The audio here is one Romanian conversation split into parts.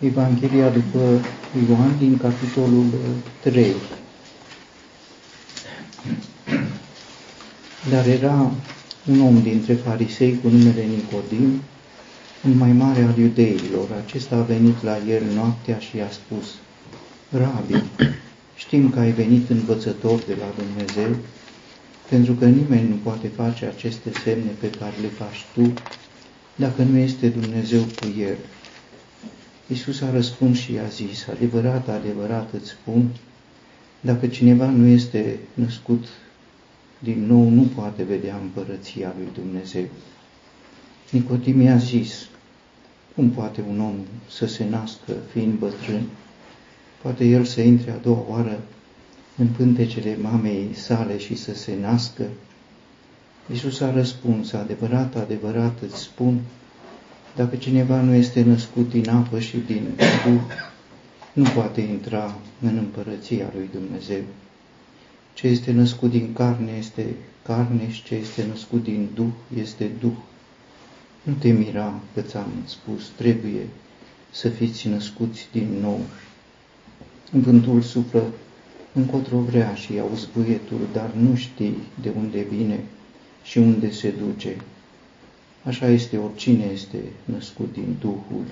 Evanghelia după Ioan din capitolul 3. Dar era un om dintre farisei cu numele Nicodim, un mai mare al iudeilor. Acesta a venit la el noaptea și i-a spus, Rabi, știm că ai venit învățător de la Dumnezeu, pentru că nimeni nu poate face aceste semne pe care le faci tu, dacă nu este Dumnezeu cu el. Iisus a răspuns și i-a zis, adevărat, adevărat îți spun, dacă cineva nu este născut din nou, nu poate vedea împărăția lui Dumnezeu. Nicodim i-a zis, cum poate un om să se nască fiind bătrân? Poate el să intre a doua oară în pântecele mamei sale și să se nască? Iisus a răspuns, adevărat, adevărat îți spun, dacă cineva nu este născut din apă și din Duh, nu poate intra în împărăția lui Dumnezeu. Ce este născut din carne este carne și ce este născut din Duh este Duh. Nu te mira că ți-am spus, trebuie să fiți născuți din nou. Vântul suflă încotro vrea și auzi buietul, dar nu știi de unde vine și unde se duce. Așa este oricine este născut din Duhul.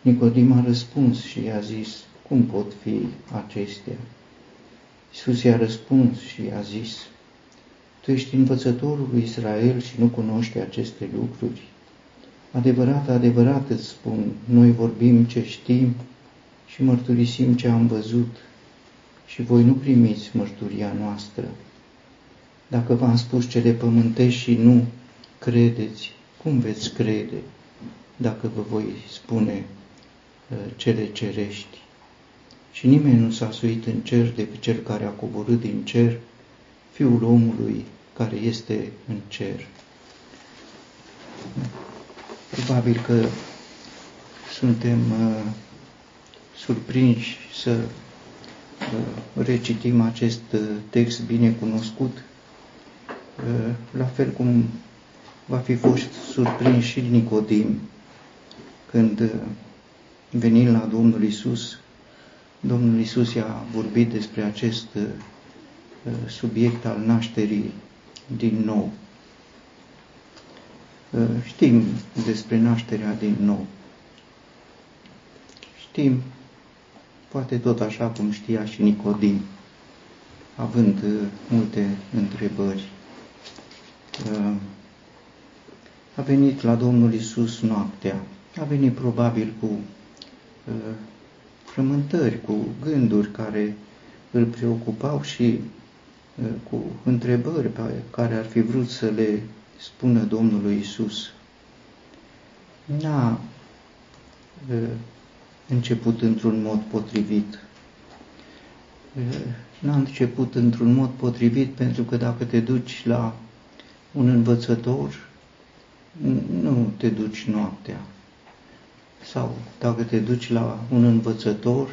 Nicodim a răspuns și i-a zis, cum pot fi acestea? Iisus i-a răspuns și i-a zis, Tu ești învățătorul lui Israel și nu cunoști aceste lucruri. Adevărat, adevărat îți spun, noi vorbim ce știm și mărturisim ce am văzut și voi nu primiți mărturia noastră. Dacă v-am spus cele pământești și nu credeți, cum veți crede dacă vă voi spune uh, cele cerești? Și nimeni nu s-a suit în cer decât cel care a coborât din cer, Fiul omului care este în cer. Probabil că suntem uh, surprinși să uh, recitim acest uh, text bine cunoscut, uh, la fel cum va fi fost surprins și Nicodim când uh, venind la Domnul Isus, Domnul Isus i-a vorbit despre acest uh, subiect al nașterii din nou. Uh, știm despre nașterea din nou. Știm, poate tot așa cum știa și Nicodim, având multe întrebări a venit la Domnul Isus noaptea. A venit probabil cu uh, frământări, cu gânduri care îl preocupau și uh, cu întrebări pe care ar fi vrut să le spună Domnului Isus. N-a uh, început într-un mod potrivit. Uh, n-a început într-un mod potrivit pentru că dacă te duci la un învățător, nu te duci noaptea. Sau dacă te duci la un învățător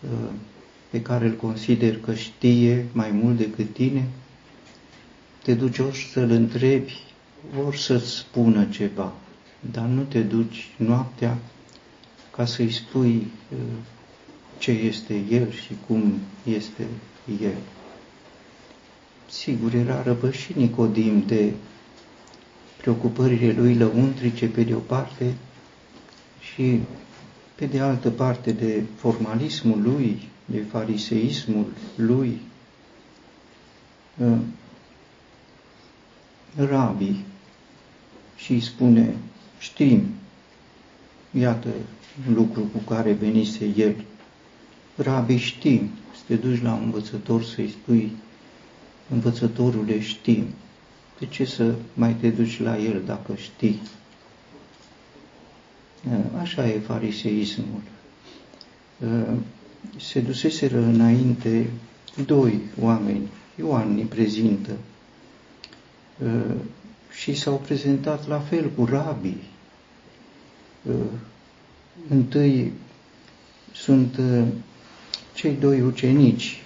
uh, pe care îl consider că știe mai mult decât tine, te duci ori să-l întrebi, ori să-ți spună ceva, dar nu te duci noaptea ca să-i spui uh, ce este el și cum este el. Sigur, era răbășit Nicodim de preocupările lui lăuntrice pe de o parte și pe de altă parte de formalismul lui, de fariseismul lui, ă, Rabi și îi spune, știm, iată lucru cu care venise el. Rabi știm, să te duci la un învățător să-i spui, învățătorule știm, de ce să mai te duci la el dacă știi? Așa e fariseismul. Se duseseră înainte doi oameni, Ioan ne prezintă, și s-au prezentat la fel cu rabii. Întâi sunt cei doi ucenici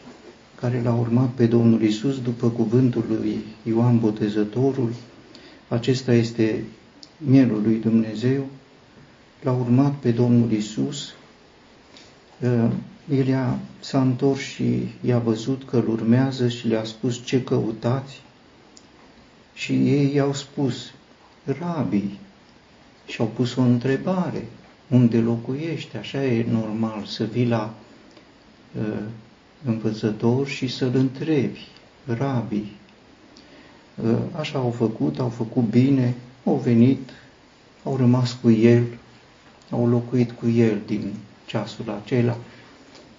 care l-a urmat pe Domnul Isus după cuvântul lui Ioan Botezătorul. Acesta este mielul lui Dumnezeu l-a urmat pe Domnul Isus, uh, el a, s-a întors și i-a văzut că îl urmează și le-a spus ce căutați și ei i-au spus, rabii, și au pus o întrebare, unde locuiești? Așa e normal să vii la uh, învățător și să-l întrebi, rabii. Uh, așa au făcut, au făcut bine, au venit, au rămas cu el, au locuit cu el din ceasul acela.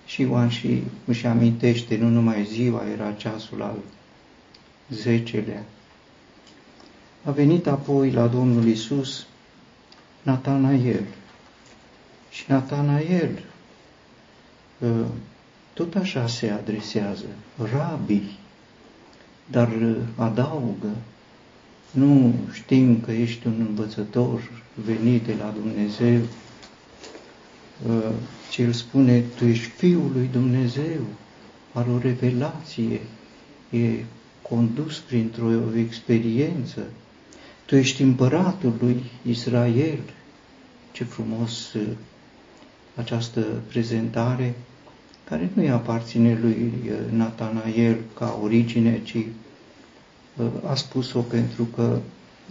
Și Ioan și își amintește, nu numai ziua, era ceasul al zecelea. A venit apoi la Domnul Isus Natanael. Și Natanael ă, tot așa se adresează, rabii, dar adaugă, nu știm că ești un învățător venit de la Dumnezeu, ă, ci el spune, tu ești Fiul lui Dumnezeu, are o revelație, e condus printr-o experiență, tu ești împăratul lui Israel. Ce frumos uh, această prezentare, care nu îi aparține lui uh, Natanael ca origine, ci uh, a spus-o pentru că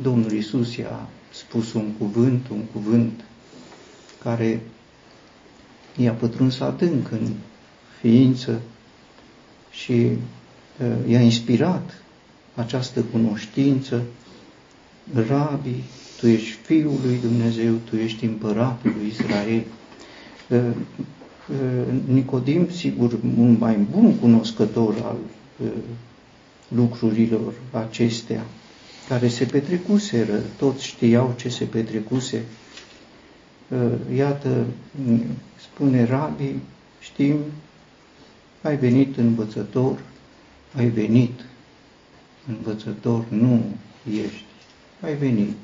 Domnul Isus i-a spus un cuvânt, un cuvânt care i-a pătruns adânc în ființă și i-a inspirat această cunoștință Rabi, tu ești Fiul lui Dumnezeu, tu ești împăratul lui Israel. Nicodim, sigur, un mai bun cunoscător al lucrurilor acestea, care se petrecuseră, toți știau ce se petrecuse. Iată, spune Rabi, știm, ai venit învățător, ai venit învățător, nu ești ai venit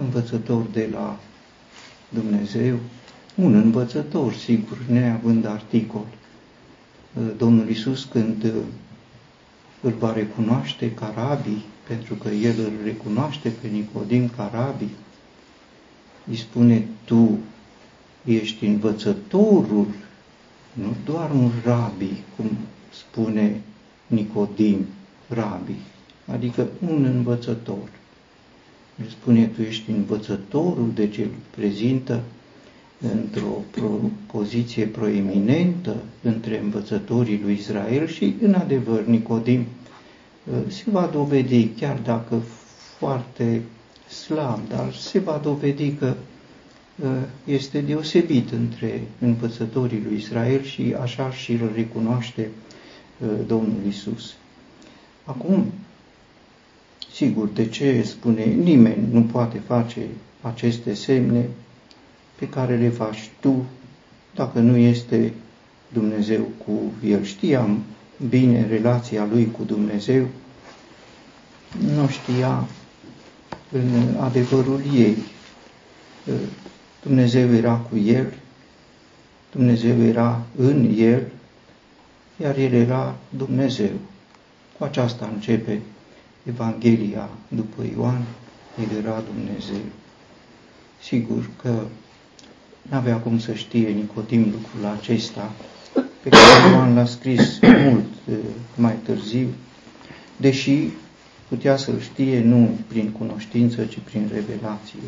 învățător de la Dumnezeu, un învățător, sigur, neavând articol. Domnul Isus când îl va recunoaște ca rabi, pentru că el îl recunoaște pe Nicodim ca rabi, îi spune, tu ești învățătorul, nu doar un rabi, cum spune Nicodim, rabi, adică un învățător îl spune, tu ești învățătorul, deci îl prezintă într-o poziție proeminentă între învățătorii lui Israel și, în adevăr, Nicodim uh, se va dovedi, chiar dacă foarte slab, dar se va dovedi că uh, este deosebit între învățătorii lui Israel și așa și îl recunoaște uh, Domnul Isus. Acum, Sigur, de ce spune nimeni nu poate face aceste semne pe care le faci tu dacă nu este Dumnezeu cu el. Știam bine relația lui cu Dumnezeu, nu știa în adevărul ei. Dumnezeu era cu el, Dumnezeu era în el, iar el era Dumnezeu. Cu aceasta începe Evanghelia după Ioan, el era Dumnezeu. Sigur că nu avea cum să știe Nicodim lucrul acesta, pe care Ioan l-a scris mult eh, mai târziu, deși putea să-l știe nu prin cunoștință, ci prin revelație.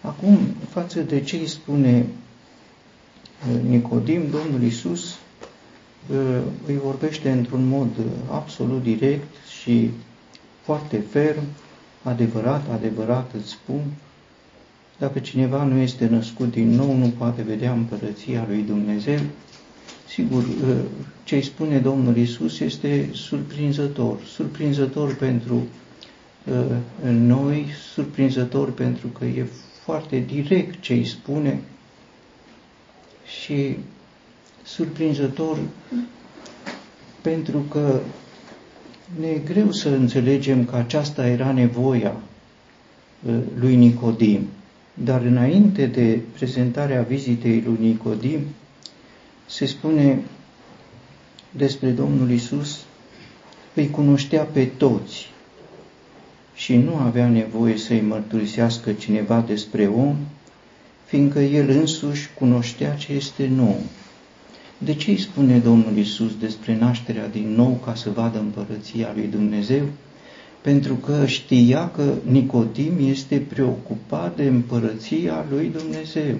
Acum, față de ce îi spune eh, Nicodim, Domnul Isus eh, îi vorbește într-un mod absolut direct și foarte ferm, adevărat, adevărat îți spun, dacă cineva nu este născut din nou, nu poate vedea împărăția lui Dumnezeu. Sigur, ă, ce îi spune Domnul Isus este surprinzător. Surprinzător pentru ă, noi, surprinzător pentru că e foarte direct ce îi spune și surprinzător pentru că ne e greu să înțelegem că aceasta era nevoia uh, lui Nicodim. Dar înainte de prezentarea vizitei lui Nicodim, se spune despre Domnul Isus, îi cunoștea pe toți și nu avea nevoie să-i mărturisească cineva despre om, fiindcă el însuși cunoștea ce este nou. De ce îi spune Domnul Isus despre nașterea din nou ca să vadă împărăția lui Dumnezeu? Pentru că știa că Nicodim este preocupat de împărăția lui Dumnezeu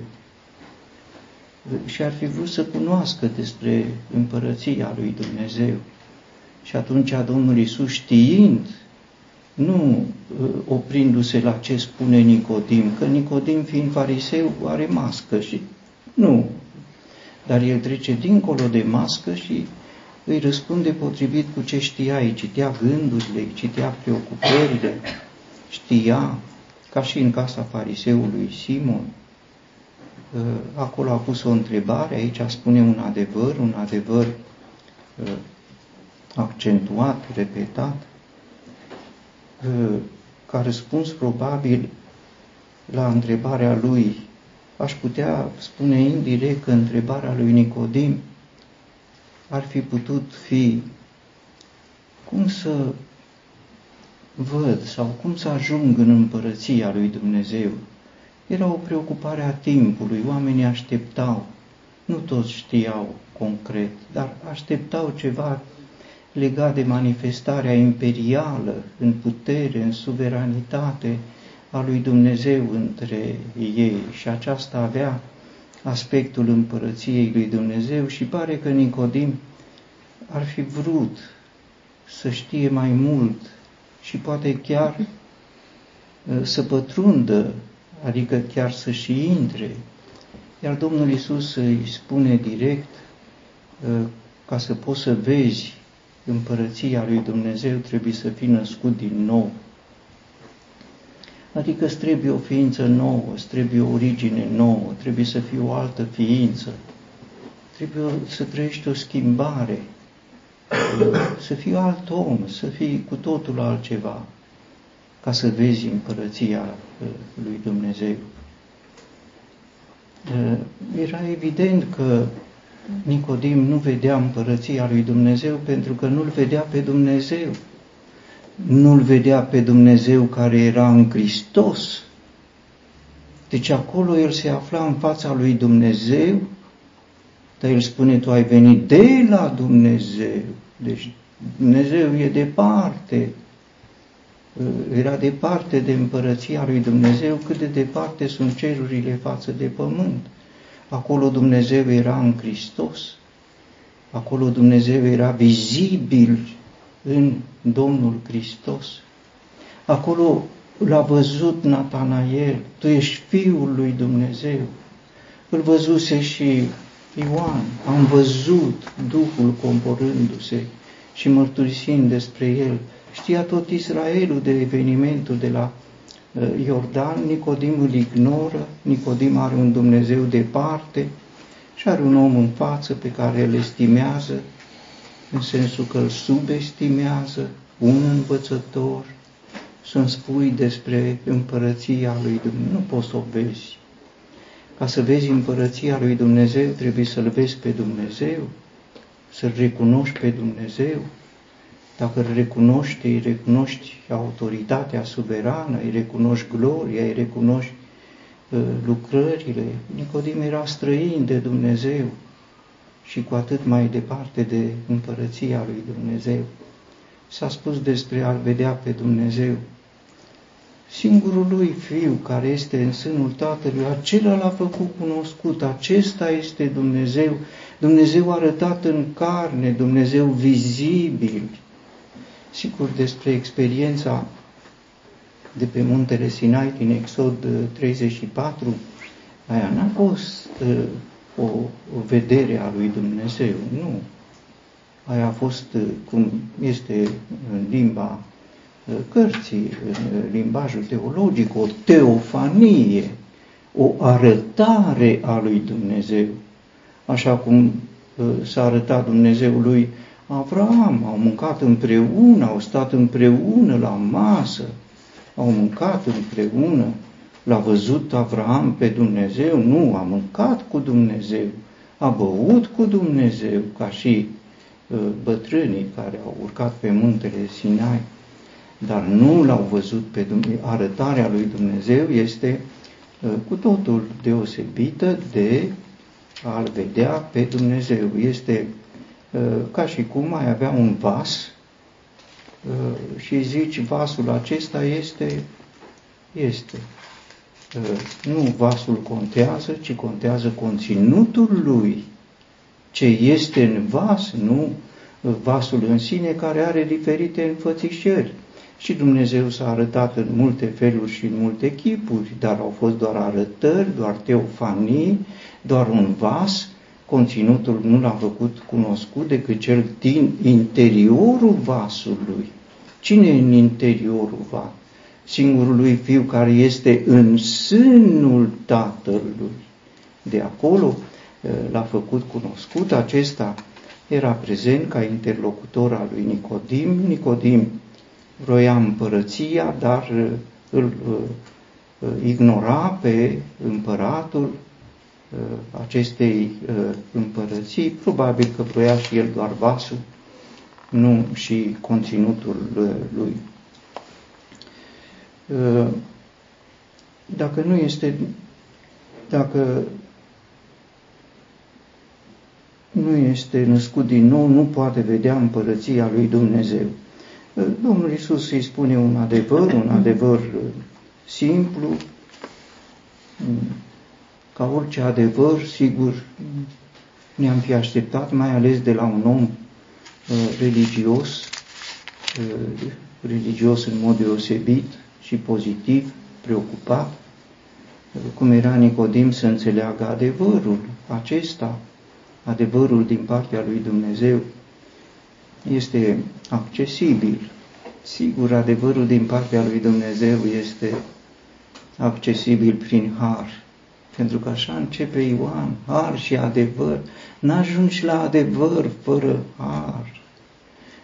și ar fi vrut să cunoască despre împărăția lui Dumnezeu. Și atunci Domnul Isus știind, nu uh, oprindu-se la ce spune Nicodim, că Nicodim fiind fariseu are mască și nu, dar el trece dincolo de mască și îi răspunde potrivit cu ce știa, îi citea gândurile, îi citea preocupările, știa, ca și în casa fariseului Simon, uh, acolo a pus o întrebare, aici spune un adevăr, un adevăr uh, accentuat, repetat, ca răspuns probabil la întrebarea lui, aș putea spune indirect că întrebarea lui Nicodim ar fi putut fi cum să văd sau cum să ajung în împărăția lui Dumnezeu. Era o preocupare a timpului, oamenii așteptau, nu toți știau concret, dar așteptau ceva legat de manifestarea imperială în putere, în suveranitate a lui Dumnezeu între ei și aceasta avea aspectul împărăției lui Dumnezeu și pare că Nicodim ar fi vrut să știe mai mult și poate chiar uh, să pătrundă, adică chiar să și intre. Iar Domnul Isus îi spune direct, uh, ca să poți să vezi împărăția lui Dumnezeu trebuie să fii născut din nou. Adică îți trebuie o ființă nouă, îți trebuie o origine nouă, trebuie să fii o altă ființă, trebuie să trăiești o schimbare, să fii alt om, să fii cu totul altceva, ca să vezi împărăția uh, lui Dumnezeu. Uh, era evident că Nicodim nu vedea împărăția lui Dumnezeu pentru că nu-L vedea pe Dumnezeu. Nu-L vedea pe Dumnezeu care era în Hristos. Deci acolo el se afla în fața lui Dumnezeu, dar el spune, tu ai venit de la Dumnezeu. Deci Dumnezeu e departe. Era departe de împărăția lui Dumnezeu, cât de departe sunt cerurile față de pământ. Acolo Dumnezeu era în Hristos, acolo Dumnezeu era vizibil în Domnul Hristos. Acolo l-a văzut Natanael, tu ești Fiul lui Dumnezeu. Îl văzuse și Ioan, am văzut Duhul comporându-se și mărturisind despre el. Știa tot Israelul de evenimentul de la Eh, Iordan, Nicodim îl ignoră, Nicodim are un Dumnezeu departe și are un om în față pe care îl estimează, în sensul că îl subestimează, un învățător, să-mi spui despre împărăția lui Dumnezeu. Nu poți să o vezi. Ca să vezi împărăția lui Dumnezeu, trebuie să-L vezi pe Dumnezeu, să-L recunoști pe Dumnezeu, dacă îl recunoști, îi recunoști autoritatea suverană, îi recunoști gloria, îi recunoști uh, lucrările. Nicodim era străin de Dumnezeu și cu atât mai departe de împărăția lui Dumnezeu. S-a spus despre a-L vedea pe Dumnezeu. Singurul lui Fiu care este în sânul Tatălui, acela l-a făcut cunoscut, acesta este Dumnezeu, Dumnezeu arătat în carne, Dumnezeu vizibil, Sigur, despre experiența de pe muntele Sinai din Exod 34, uh, aia n-a fost uh, o, o vedere a lui Dumnezeu, nu. Aia a fost, uh, cum este în limba uh, cărții, în limbajul teologic, o teofanie, o arătare a lui Dumnezeu, așa cum uh, s-a arătat Dumnezeului Avram, au mâncat împreună, au stat împreună la masă, au mâncat împreună. L-a văzut Avram pe Dumnezeu? Nu, a mâncat cu Dumnezeu, a băut cu Dumnezeu, ca și uh, bătrânii care au urcat pe muntele Sinai, dar nu l-au văzut pe Dumnezeu. Arătarea lui Dumnezeu este cu totul deosebită de a-L vedea pe Dumnezeu. Este ca și cum ai avea un vas și zici vasul acesta este, este. Nu vasul contează, ci contează conținutul lui. Ce este în vas, nu vasul în sine care are diferite înfățișări. Și Dumnezeu s-a arătat în multe feluri și în multe chipuri, dar au fost doar arătări, doar teofanii, doar un vas, conținutul nu l-a făcut cunoscut decât cel din interiorul vasului. Cine e în interiorul vasului? Singurul lui Fiu care este în sânul Tatălui. De acolo eh, l-a făcut cunoscut, acesta era prezent ca interlocutor al lui Nicodim. Nicodim vroia împărăția, dar uh, îl uh, uh, ignora pe împăratul acestei împărății, probabil că vroia și el doar vasul, nu și conținutul lui. Dacă nu este, dacă nu este născut din nou, nu poate vedea împărăția lui Dumnezeu. Domnul Isus îi spune un adevăr, un adevăr uh, simplu, mm, ca orice adevăr, sigur, ne-am fi așteptat, mai ales de la un om uh, religios, uh, religios în mod deosebit și pozitiv, preocupat, cum era Nicodim să înțeleagă adevărul acesta, adevărul din partea lui Dumnezeu, este accesibil. Sigur, adevărul din partea lui Dumnezeu este accesibil prin har. Pentru că așa începe Ioan, har și adevăr. N-ajungi la adevăr fără har.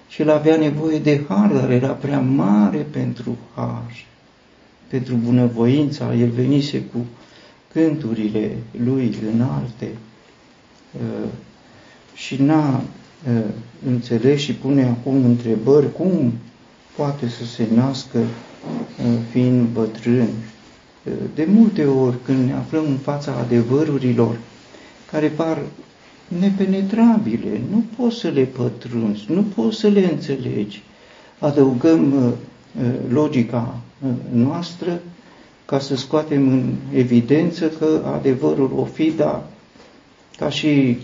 Și el avea nevoie de har, dar era prea mare pentru har, pentru bunăvoința. El venise cu cânturile lui înalte uh, și n-a înțeles și pune acum întrebări cum poate să se nască fiind bătrân. De multe ori când ne aflăm în fața adevărurilor care par nepenetrabile, nu poți să le pătrunzi, nu poți să le înțelegi. Adăugăm logica noastră ca să scoatem în evidență că adevărul o fi, da, ca și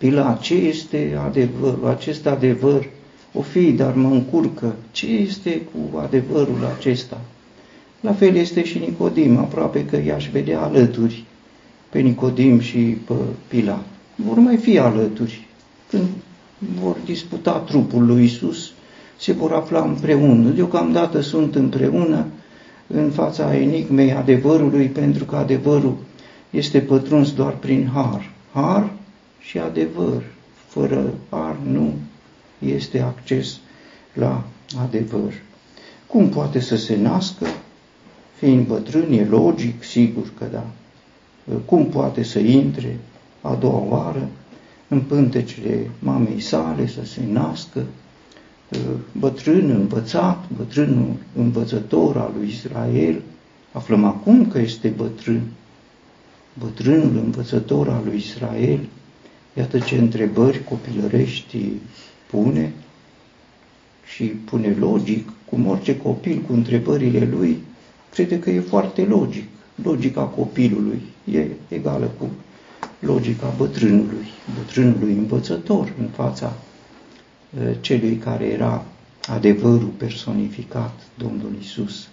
Pilat, ce este adevărul, acest adevăr? O fi, dar mă încurcă. Ce este cu adevărul acesta? La fel este și Nicodim, aproape că i-aș vedea alături pe Nicodim și pe Pilat. Vor mai fi alături. Când vor disputa trupul lui Isus, se vor afla împreună. Deocamdată sunt împreună în fața enigmei adevărului, pentru că adevărul este pătruns doar prin har. Har și adevăr. Fără ar nu este acces la adevăr. Cum poate să se nască? Fiind bătrân, e logic, sigur că da. Cum poate să intre a doua oară în pântecele mamei sale, să se nască? Bătrân învățat, bătrânul învățător al lui Israel, aflăm acum că este bătrân. Bătrânul învățător al lui Israel, Iată ce întrebări copilărești pune și pune logic, cum orice copil cu întrebările lui, crede că e foarte logic. Logica copilului e egală cu logica bătrânului, bătrânului învățător în fața celui care era adevărul personificat, Domnul Isus.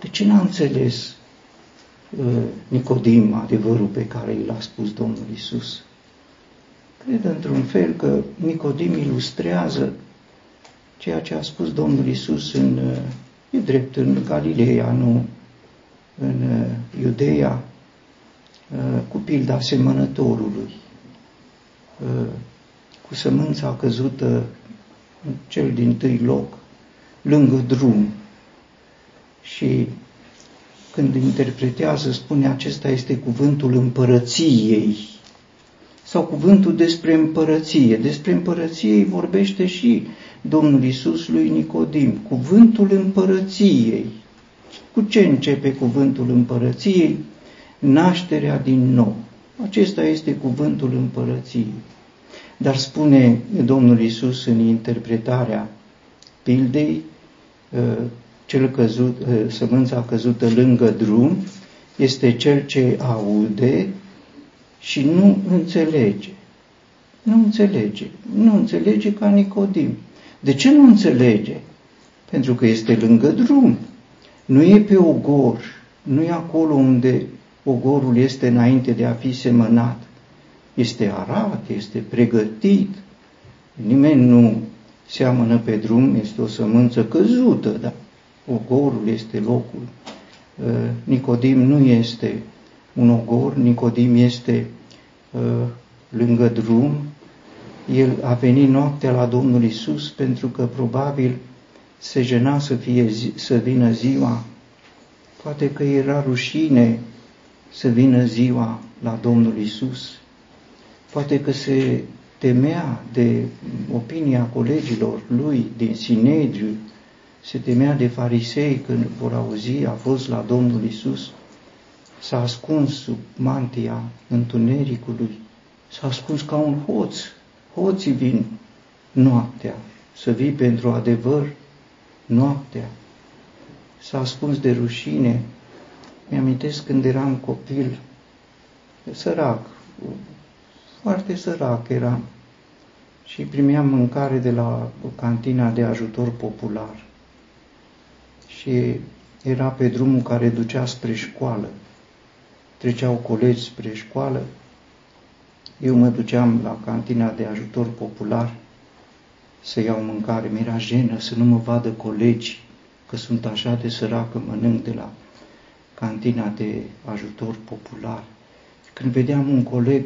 De ce n-a înțeles Uh, Nicodim adevărul pe care i l-a spus Domnul Isus. Cred într-un fel că Nicodim ilustrează ceea ce a spus Domnul Isus în, uh, e drept, în Galileea, nu în uh, Iudeea, cu pilda semănătorului, cu sămânța căzută cel din tâi loc, lângă drum. Și când interpretează, spune acesta este cuvântul împărăției sau cuvântul despre împărăție. Despre împărăție vorbește și Domnul Isus lui Nicodim, cuvântul împărăției. Cu ce începe cuvântul împărăției? Nașterea din nou. Acesta este cuvântul împărăției. Dar spune Domnul Isus în interpretarea pildei, ă, cel căzut, ă, sămânța căzută lângă drum, este cel ce aude și nu înțelege. Nu înțelege. Nu înțelege ca Nicodim. De ce nu înțelege? Pentru că este lângă drum. Nu e pe ogor. Nu e acolo unde ogorul este înainte de a fi semănat. Este arat, este pregătit. Nimeni nu seamănă pe drum, este o sămânță căzută, dar ogorul este locul. Uh, Nicodim nu este un ogor, Nicodim este uh, lângă drum. El a venit noaptea la Domnul Isus pentru că probabil se jena să, fie, să vină ziua. Poate că era rușine să vină ziua la Domnul Isus. Poate că se temea de opinia colegilor lui din Sinedriu, se temea de farisei când vor auzi, a fost la Domnul Isus, s-a ascuns sub mantia întunericului, s-a ascuns ca un hoț. Hoții vin noaptea, să vii pentru adevăr noaptea. S-a ascuns de rușine. Mi-amintesc când eram copil, sărac, foarte sărac eram și primeam mâncare de la cantina de ajutor popular. Și era pe drumul care ducea spre școală. Treceau colegi spre școală. Eu mă duceam la cantina de ajutor popular să iau mâncare. Mi-era jenă să nu mă vadă colegi că sunt așa de săracă, mănânc de la cantina de ajutor popular. Când vedeam un coleg,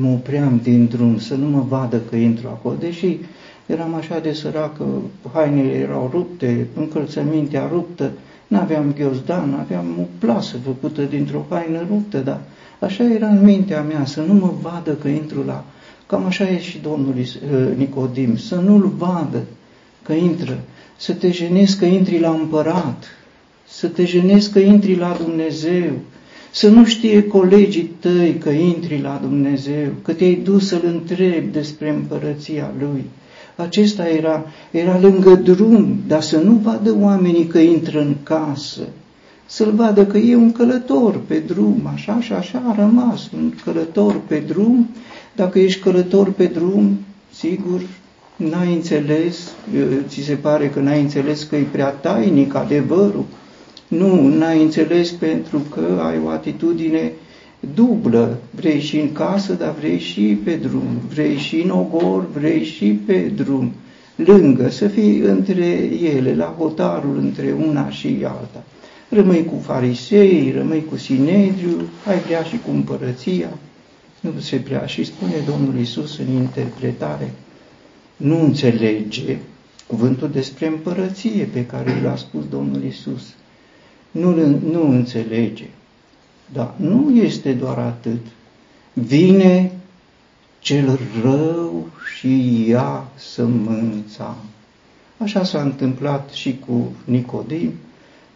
mă opream din drum să nu mă vadă că intru acolo, deși eram așa de săracă, hainele erau rupte, încălțămintea ruptă, n-aveam ghiozdan, aveam o plasă făcută dintr-o haină ruptă, dar așa era în mintea mea, să nu mă vadă că intru la... Cam așa e și Domnul uh, Nicodim, să nu-l vadă că intră, să te jenezi că intri la împărat, să te jenezi că intri la Dumnezeu, să nu știe colegii tăi că intri la Dumnezeu, că te-ai dus să-L întrebi despre împărăția Lui. Acesta era, era lângă drum, dar să nu vadă oamenii că intră în casă, să-l vadă că e un călător pe drum, așa și așa a rămas, un călător pe drum. Dacă ești călător pe drum, sigur, n-ai înțeles, ți se pare că n-ai înțeles că e prea tainic adevărul, nu, n-ai înțeles pentru că ai o atitudine dublă. Vrei și în casă, dar vrei și pe drum. Vrei și în ogor, vrei și pe drum. Lângă, să fii între ele, la hotarul între una și alta. Rămâi cu farisei, rămâi cu Sinedriu, ai vrea și cu împărăția. Nu se prea. Și spune Domnul Isus în interpretare, nu înțelege cuvântul despre împărăție pe care l-a spus Domnul Isus nu, nu înțelege. Dar nu este doar atât. Vine cel rău și ia sămânța. Așa s-a întâmplat și cu Nicodim,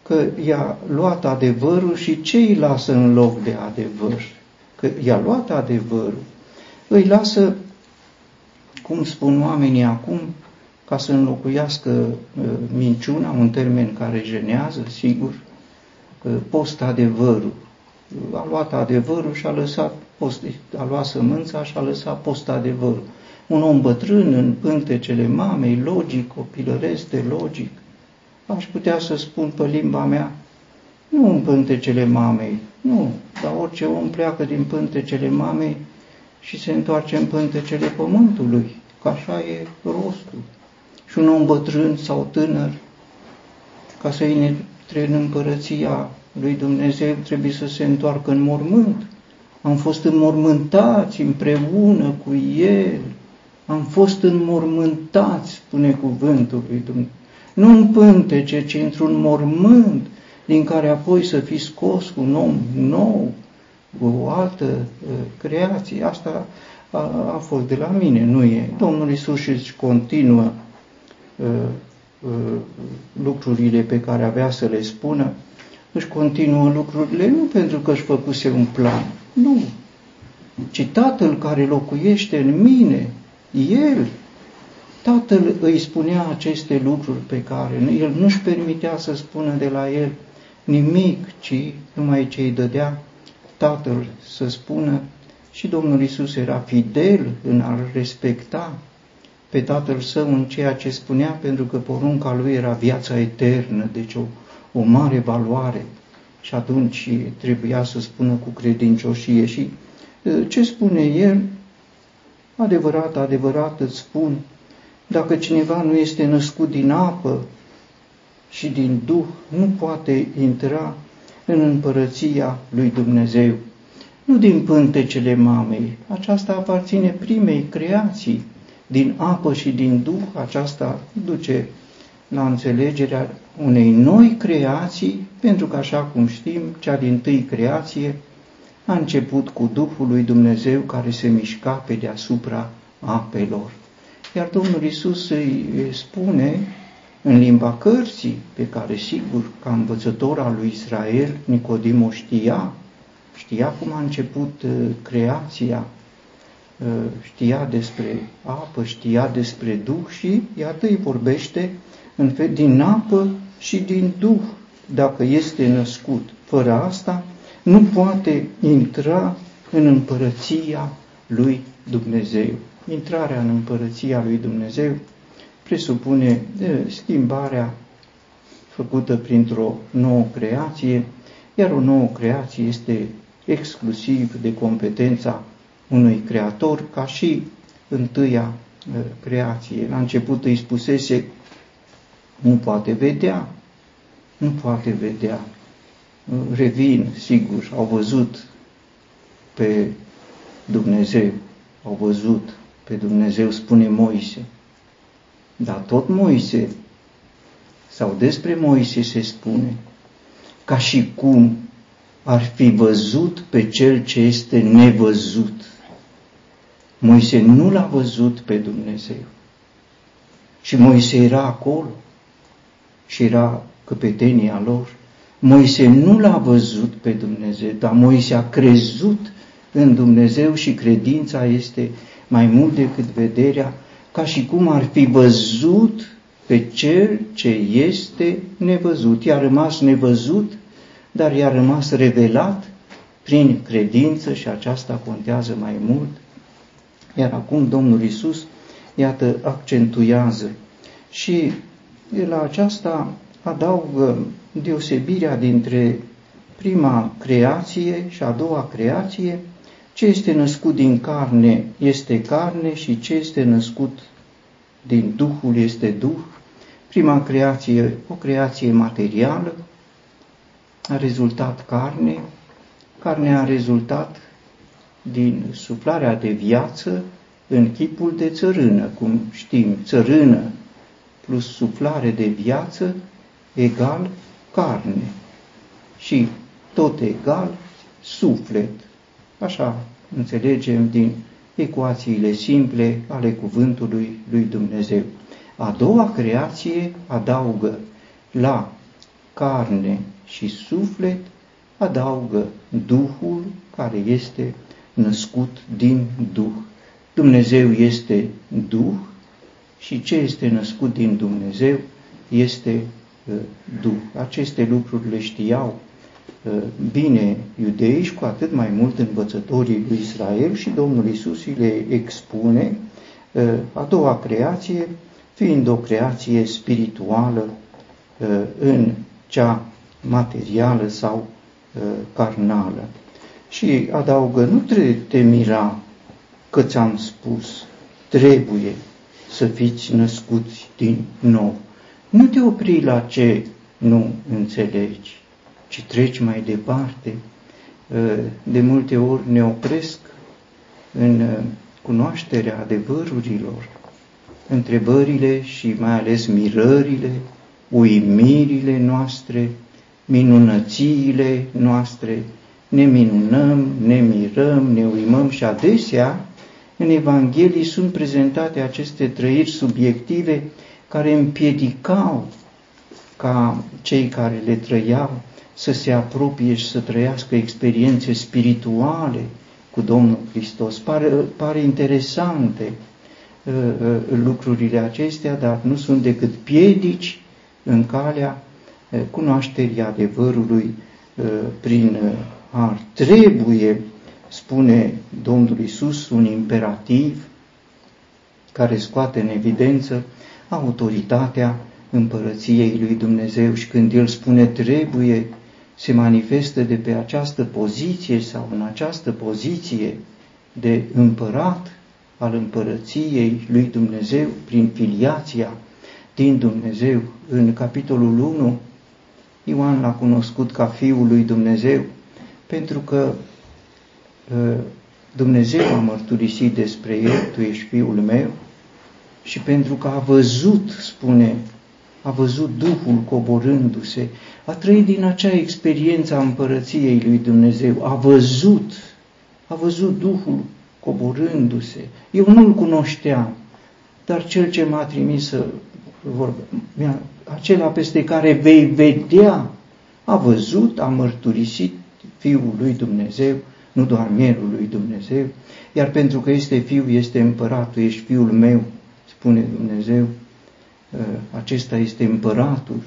că i-a luat adevărul și ce îi lasă în loc de adevăr? Că i-a luat adevărul. Îi lasă, cum spun oamenii acum, ca să înlocuiască uh, minciuna, un termen care jenează, sigur, post adevărul. A luat adevărul și a lăsat post, a luat sămânța și a lăsat post adevărul. Un om bătrân în pântecele mamei, logic, copilăresc de logic. Aș putea să spun pe limba mea, nu în pântecele mamei, nu, dar orice om pleacă din pântecele mamei și se întoarce în pântecele pământului, că așa e rostul. Și un om bătrân sau tânăr, ca să intre în împărăția lui Dumnezeu trebuie să se întoarcă în mormânt. Am fost înmormântați împreună cu El. Am fost înmormântați, spune cuvântul lui Dumnezeu. Nu în pântece, ci într-un mormânt din care apoi să fi scos un om nou, o altă uh, creație. Asta a, a fost de la mine, nu e. Domnul Isus își continuă uh, uh, lucrurile pe care avea să le spună. Își continuă lucrurile nu pentru că își făcuse un plan, nu, ci Tatăl care locuiește în mine, El, Tatăl îi spunea aceste lucruri pe care El nu-și permitea să spună de la El nimic, ci numai ce îi dădea Tatăl să spună și Domnul Isus era fidel în a respecta pe Tatăl Său în ceea ce spunea, pentru că porunca Lui era viața eternă, deci o, o mare valoare. Și atunci trebuia să spună cu credincioșie. Și ce spune El? Adevărat, adevărat îți spun, dacă cineva nu este născut din apă și din Duh, nu poate intra în împărăția lui Dumnezeu. Nu din pântecele mamei, aceasta aparține primei creații, din apă și din Duh, aceasta duce la înțelegerea unei noi creații, pentru că, așa cum știm, cea din tâi creație a început cu Duhul lui Dumnezeu care se mișca pe deasupra apelor. Iar Domnul Isus îi spune în limba cărții, pe care sigur ca învățător al lui Israel, Nicodim o știa, știa cum a început uh, creația, uh, știa despre apă, știa despre Duh și iată îi vorbește în fel, din apă și din Duh, dacă este născut. Fără asta nu poate intra în împărăția lui Dumnezeu. Intrarea în împărăția lui Dumnezeu presupune schimbarea făcută printr-o nouă creație, iar o nouă creație este exclusiv de competența unui creator, ca și întâia creație. La început îi spusese, nu poate vedea, nu poate vedea. Revin, sigur, au văzut pe Dumnezeu, au văzut pe Dumnezeu, spune Moise. Dar tot Moise, sau despre Moise se spune, ca și cum ar fi văzut pe cel ce este nevăzut. Moise nu l-a văzut pe Dumnezeu. Și Moise era acolo și era căpetenia lor. Moise nu l-a văzut pe Dumnezeu, dar Moise a crezut în Dumnezeu și credința este mai mult decât vederea, ca și cum ar fi văzut pe cel ce este nevăzut. I-a rămas nevăzut, dar i-a rămas revelat prin credință și aceasta contează mai mult. Iar acum Domnul Isus, iată, accentuează și la aceasta adaugă deosebirea dintre prima creație și a doua creație, ce este născut din carne este carne și ce este născut din Duhul este Duh. Prima creație, o creație materială, a rezultat carne, carnea a rezultat din suflarea de viață în chipul de țărână, cum știm, țărână plus suflare de viață egal carne și tot egal suflet. Așa înțelegem din ecuațiile simple ale cuvântului lui Dumnezeu. A doua creație adaugă la carne și suflet, adaugă Duhul care este născut din Duh. Dumnezeu este Duh și ce este născut din Dumnezeu este uh, Duh. Aceste lucruri le știau uh, bine iudeii și cu atât mai mult învățătorii lui Israel și Domnul Isus le expune uh, a doua creație fiind o creație spirituală în cea materială sau carnală. Și adaugă, nu trebuie te mira că ți-am spus, trebuie să fiți născuți din nou. Nu te opri la ce nu înțelegi, ci treci mai departe. Ă, de multe ori ne opresc în ă, cunoașterea adevărurilor, întrebările și mai ales mirările, uimirile noastre, minunățiile noastre, ne minunăm, ne mirăm, ne uimăm și adesea în Evanghelii sunt prezentate aceste trăiri subiective care împiedicau ca cei care le trăiau să se apropie și să trăiască experiențe spirituale cu Domnul Hristos. Pare, pare interesante uh, uh, lucrurile acestea, dar nu sunt decât piedici în calea uh, cunoașterii adevărului uh, prin uh, har. Trebuie, spune Domnul Isus, un imperativ care scoate în evidență autoritatea împărăției lui Dumnezeu și când El spune trebuie, se manifestă de pe această poziție sau în această poziție de împărat al împărăției lui Dumnezeu prin filiația din Dumnezeu. În capitolul 1, Ioan l-a cunoscut ca Fiul lui Dumnezeu pentru că ă, Dumnezeu a mărturisit despre el, tu ești Fiul meu, și pentru că a văzut, spune, a văzut Duhul coborându-se, a trăit din acea experiență a împărăției lui Dumnezeu, a văzut, a văzut Duhul coborându-se. Eu nu-l cunoșteam, dar cel ce m-a trimis să vorbe, acela peste care vei vedea, a văzut, a mărturisit Fiul lui Dumnezeu, nu doar mielul lui Dumnezeu, iar pentru că este Fiul, este împăratul, ești Fiul meu, spune Dumnezeu, ă, acesta este împăratul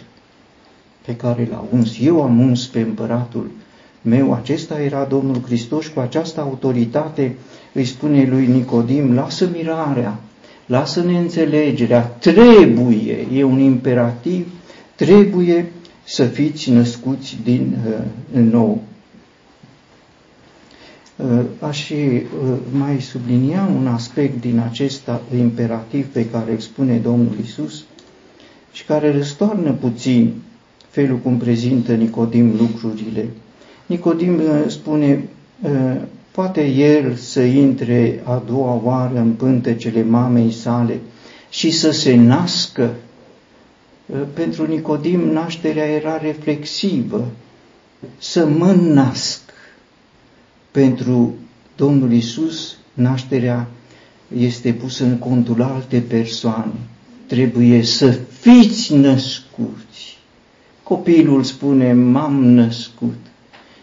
pe care l-a uns. Eu am uns pe împăratul meu, acesta era Domnul Hristos cu această autoritate îi spune lui Nicodim, lasă mirarea, lasă neînțelegerea, trebuie, e un imperativ, trebuie să fiți născuți din uh, nou. Uh, aș uh, mai sublinia un aspect din acest imperativ pe care îl spune Domnul Isus și care răstoarnă puțin felul cum prezintă Nicodim lucrurile. Nicodim uh, spune, poate el să intre a doua oară în pântecele mamei sale și să se nască. Pentru Nicodim nașterea era reflexivă, să mă nasc pentru Domnul Isus, nașterea este pusă în contul alte persoane. Trebuie să fiți născuți. Copilul spune, m-am născut,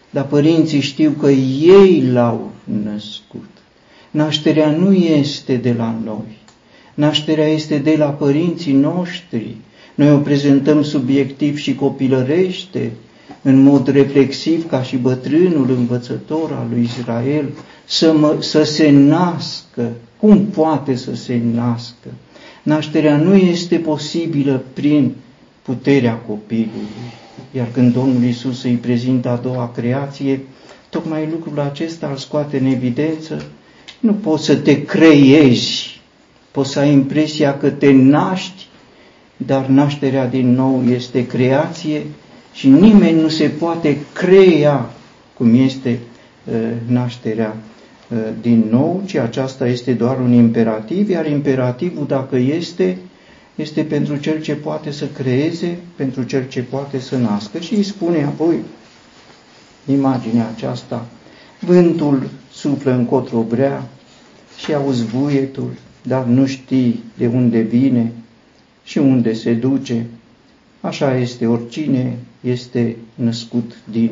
dar părinții știu că ei l-au născut. Nașterea nu este de la noi. Nașterea este de la părinții noștri. Noi o prezentăm subiectiv și copilărește, în mod reflexiv ca și bătrânul învățător al lui Israel, să, mă, să se nască. Cum poate să se nască? Nașterea nu este posibilă prin puterea copilului. Iar când Domnul Isus îi prezintă a doua creație, tocmai lucrul acesta îl scoate în evidență. Nu poți să te creiezi, poți să ai impresia că te naști, dar nașterea din nou este creație și nimeni nu se poate crea cum este uh, nașterea uh, din nou, ci aceasta este doar un imperativ, iar imperativul, dacă este, este pentru cel ce poate să creeze, pentru cel ce poate să nască. Și îi spune apoi imaginea aceasta, vântul suflă încotro vrea și auzi buietul, dar nu știi de unde vine și unde se duce. Așa este oricine este născut din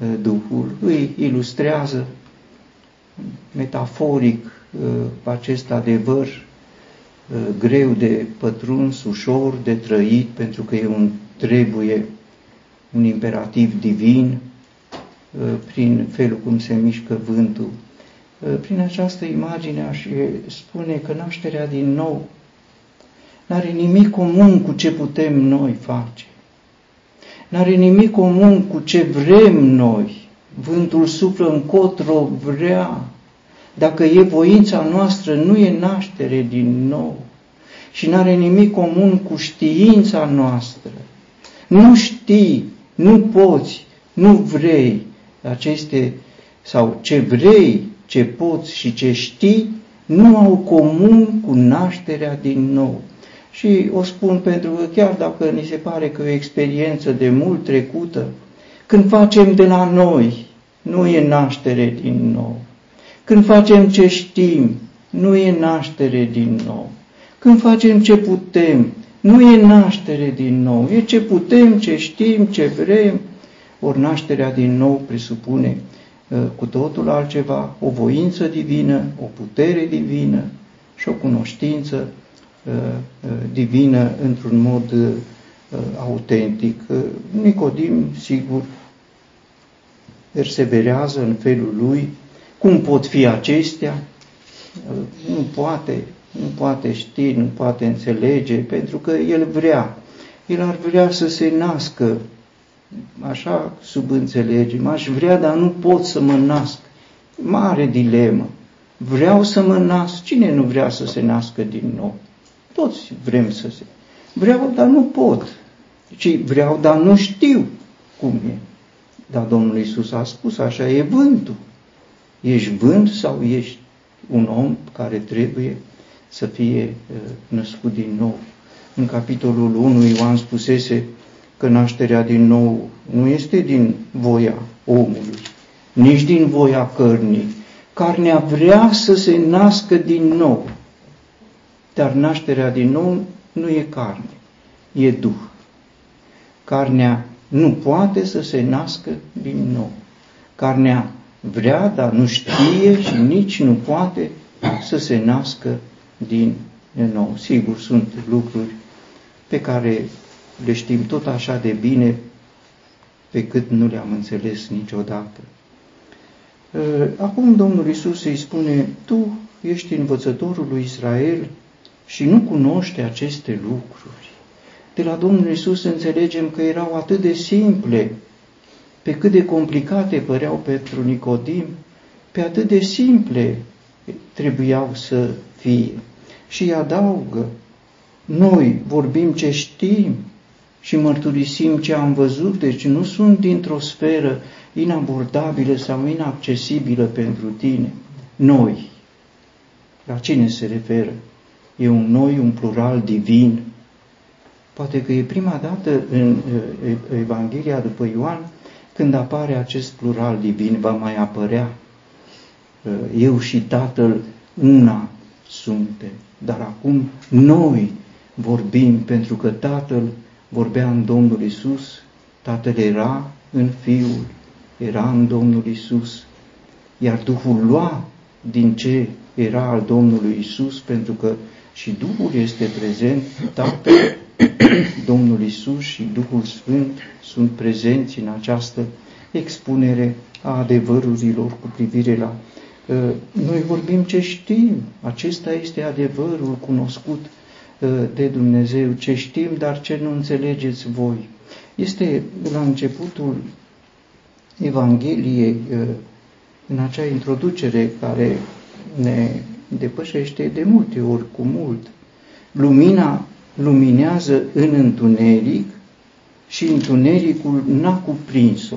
uh, Duhul. Îi ilustrează metaforic uh, acest adevăr uh, greu de pătruns, ușor de trăit, pentru că e un trebuie, un imperativ divin, prin felul cum se mișcă vântul. Prin această imagine aș spune că nașterea din nou n-are nimic comun cu ce putem noi face. N-are nimic comun cu ce vrem noi. Vântul suflă încotro vrea. Dacă e voința noastră, nu e naștere din nou. Și n-are nimic comun cu știința noastră. Nu știi, nu poți, nu vrei aceste, sau ce vrei, ce poți și ce știi, nu au comun cu nașterea din nou. Și o spun pentru că chiar dacă ni se pare că e o experiență de mult trecută, când facem de la noi, nu e naștere din nou. Când facem ce știm, nu e naștere din nou. Când facem ce putem, nu e naștere din nou. E ce putem, ce știm, ce vrem. Ori nașterea din nou presupune uh, cu totul altceva, o voință divină, o putere divină și o cunoștință uh, uh, divină într-un mod autentic. Nicodim, sigur, perseverează în felul lui. Cum pot fi acestea? Nu poate, nu poate ști, nu poate înțelege, pentru că el vrea. El ar vrea să se nască așa subînțelegem, aș vrea, dar nu pot să mă nasc. Mare dilemă. Vreau să mă nasc. Cine nu vrea să se nască din nou? Toți vrem să se... Vreau, dar nu pot. Ci vreau, dar nu știu cum e. Dar Domnul Isus a spus, așa e vântul. Ești vânt sau ești un om care trebuie să fie uh, născut din nou. În capitolul 1 Ioan spusese că nașterea din nou nu este din voia omului, nici din voia cărnii. Carnea vrea să se nască din nou, dar nașterea din nou nu e carne, e Duh. Carnea nu poate să se nască din nou. Carnea vrea, dar nu știe și nici nu poate să se nască din nou. Sigur, sunt lucruri pe care le știm tot așa de bine pe cât nu le-am înțeles niciodată. Ă, acum Domnul Isus îi spune, tu ești învățătorul lui Israel și nu cunoști aceste lucruri. De la Domnul Isus înțelegem că erau atât de simple, pe cât de complicate păreau pentru Nicodim, pe atât de simple trebuiau să fie. Și adaugă, noi vorbim ce știm și mărturisim ce am văzut, deci nu sunt dintr-o sferă inabordabilă sau inaccesibilă pentru tine. Noi. La cine se referă? E un noi, un plural divin. Poate că e prima dată în Evanghelia după Ioan când apare acest plural divin, va mai apărea. Eu și Tatăl una suntem, dar acum noi vorbim pentru că Tatăl vorbea în Domnul Isus, Tatăl era în Fiul, era în Domnul Isus, iar Duhul lua din ce era al Domnului Isus, pentru că și Duhul este prezent, Tatăl, Domnul Isus și Duhul Sfânt sunt prezenți în această expunere a adevărurilor cu privire la uh, noi vorbim ce știm, acesta este adevărul cunoscut de Dumnezeu, ce știm, dar ce nu înțelegeți voi. Este la începutul Evangheliei, în acea introducere care ne depășește de multe ori cu mult. Lumina luminează în întuneric și întunericul n-a cuprins-o.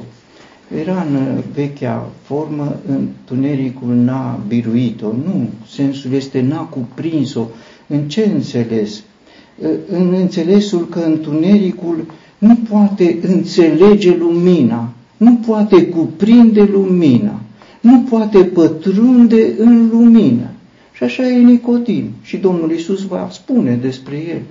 Era în vechea formă, întunericul n-a biruit-o. Nu, sensul este n-a cuprins-o, în ce înțeles? În înțelesul că întunericul nu poate înțelege lumina, nu poate cuprinde lumina, nu poate pătrunde în lumină. Și așa e Nicodim. Și Domnul Isus va spune despre el.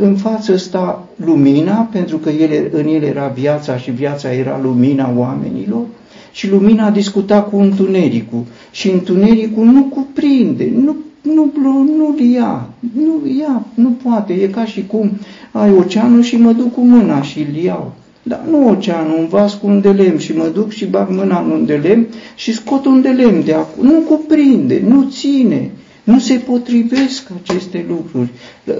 În față sta lumina, pentru că ele, în el era viața și viața era lumina oamenilor, și lumina discuta cu întunericul. Și întunericul nu cuprinde, nu nu, nu ia, nu ia, nu poate. E ca și cum ai oceanul și mă duc cu mâna și îl iau. Dar nu oceanul, un vas cu un de lemn și mă duc și bag mâna în un de lemn și scot un de lemn de acolo. Nu cuprinde, nu ține, nu se potrivesc aceste lucruri.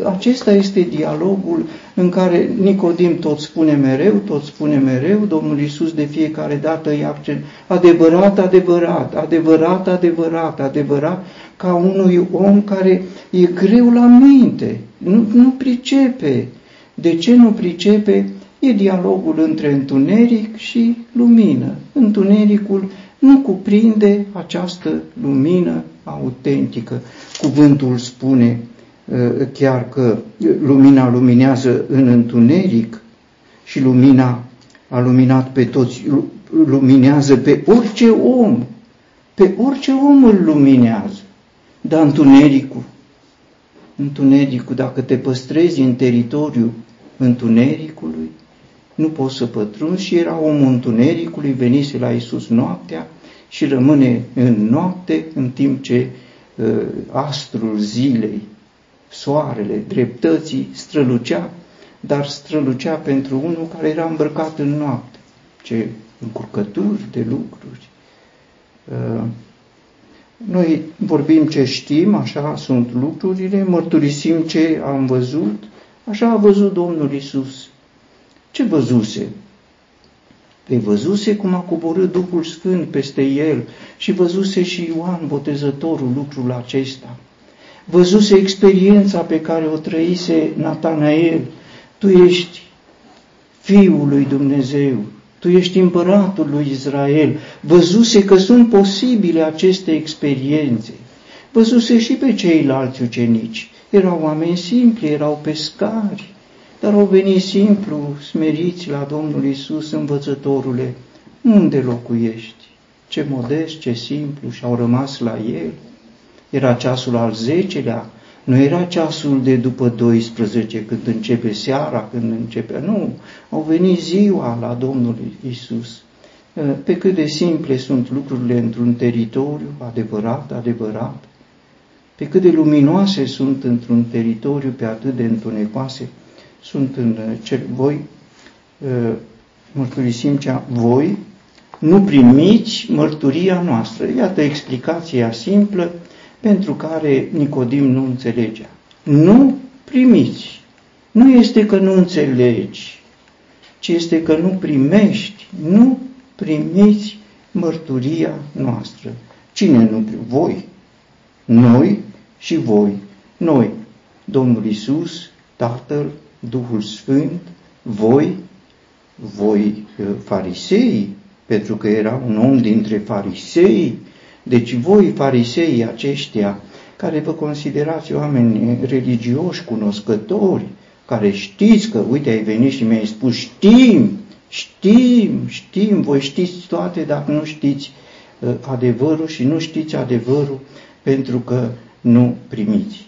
Acesta este dialogul în care Nicodim tot spune mereu, tot spune mereu, Domnul Iisus de fiecare dată îi accent, adevărat, adevărat, adevărat, adevărat, adevărat, ca unui om care e greu la minte, nu, nu pricepe. De ce nu pricepe? E dialogul între întuneric și lumină. Întunericul nu cuprinde această lumină autentică. Cuvântul spune uh, chiar că lumina luminează în întuneric și lumina a luminat pe toți, luminează pe orice om, pe orice om îl luminează. Dar întunericul, întunericul, dacă te păstrezi în teritoriul întunericului, nu poți să pătrunzi și era omul întunericului, venise la Iisus noaptea și rămâne în noapte în timp ce uh, astrul zilei, soarele, dreptății strălucea, dar strălucea pentru unul care era îmbrăcat în noapte. Ce încurcături de lucruri. Uh, noi vorbim ce știm, așa sunt lucrurile, mărturisim ce am văzut, așa a văzut Domnul Isus. Ce văzuse? Pe văzuse cum a coborât Duhul Sfânt peste el și văzuse și Ioan Botezătorul lucrul acesta. Văzuse experiența pe care o trăise Natanael. Tu ești Fiul lui Dumnezeu, tu ești împăratul lui Israel. Văzuse că sunt posibile aceste experiențe. Văzuse și pe ceilalți ucenici. Erau oameni simpli, erau pescari, dar au venit simplu, smeriți la Domnul Isus, învățătorule, unde locuiești? Ce modest, ce simplu și au rămas la el. Era ceasul al zecelea, nu era ceasul de după 12, când începe seara, când începe... Nu, au venit ziua la Domnul Isus. Pe cât de simple sunt lucrurile într-un teritoriu adevărat, adevărat, pe cât de luminoase sunt într-un teritoriu pe atât de întunecoase, sunt în cel voi, mărturisim cea, voi nu primiți mărturia noastră. Iată explicația simplă pentru care Nicodim nu înțelegea. Nu primiți. Nu este că nu înțelegi, ci este că nu primești, nu primiți mărturia noastră. Cine nu primește? Voi. Noi și voi. Noi, Domnul Isus, Tatăl, Duhul Sfânt, voi, voi uh, farisei, pentru că era un om dintre farisei, deci voi, farisei aceștia, care vă considerați oameni religioși, cunoscători, care știți că, uite, ai venit și mi-ai spus, știm, știm, știm, voi știți toate, dacă nu știți uh, adevărul și nu știți adevărul pentru că nu primiți.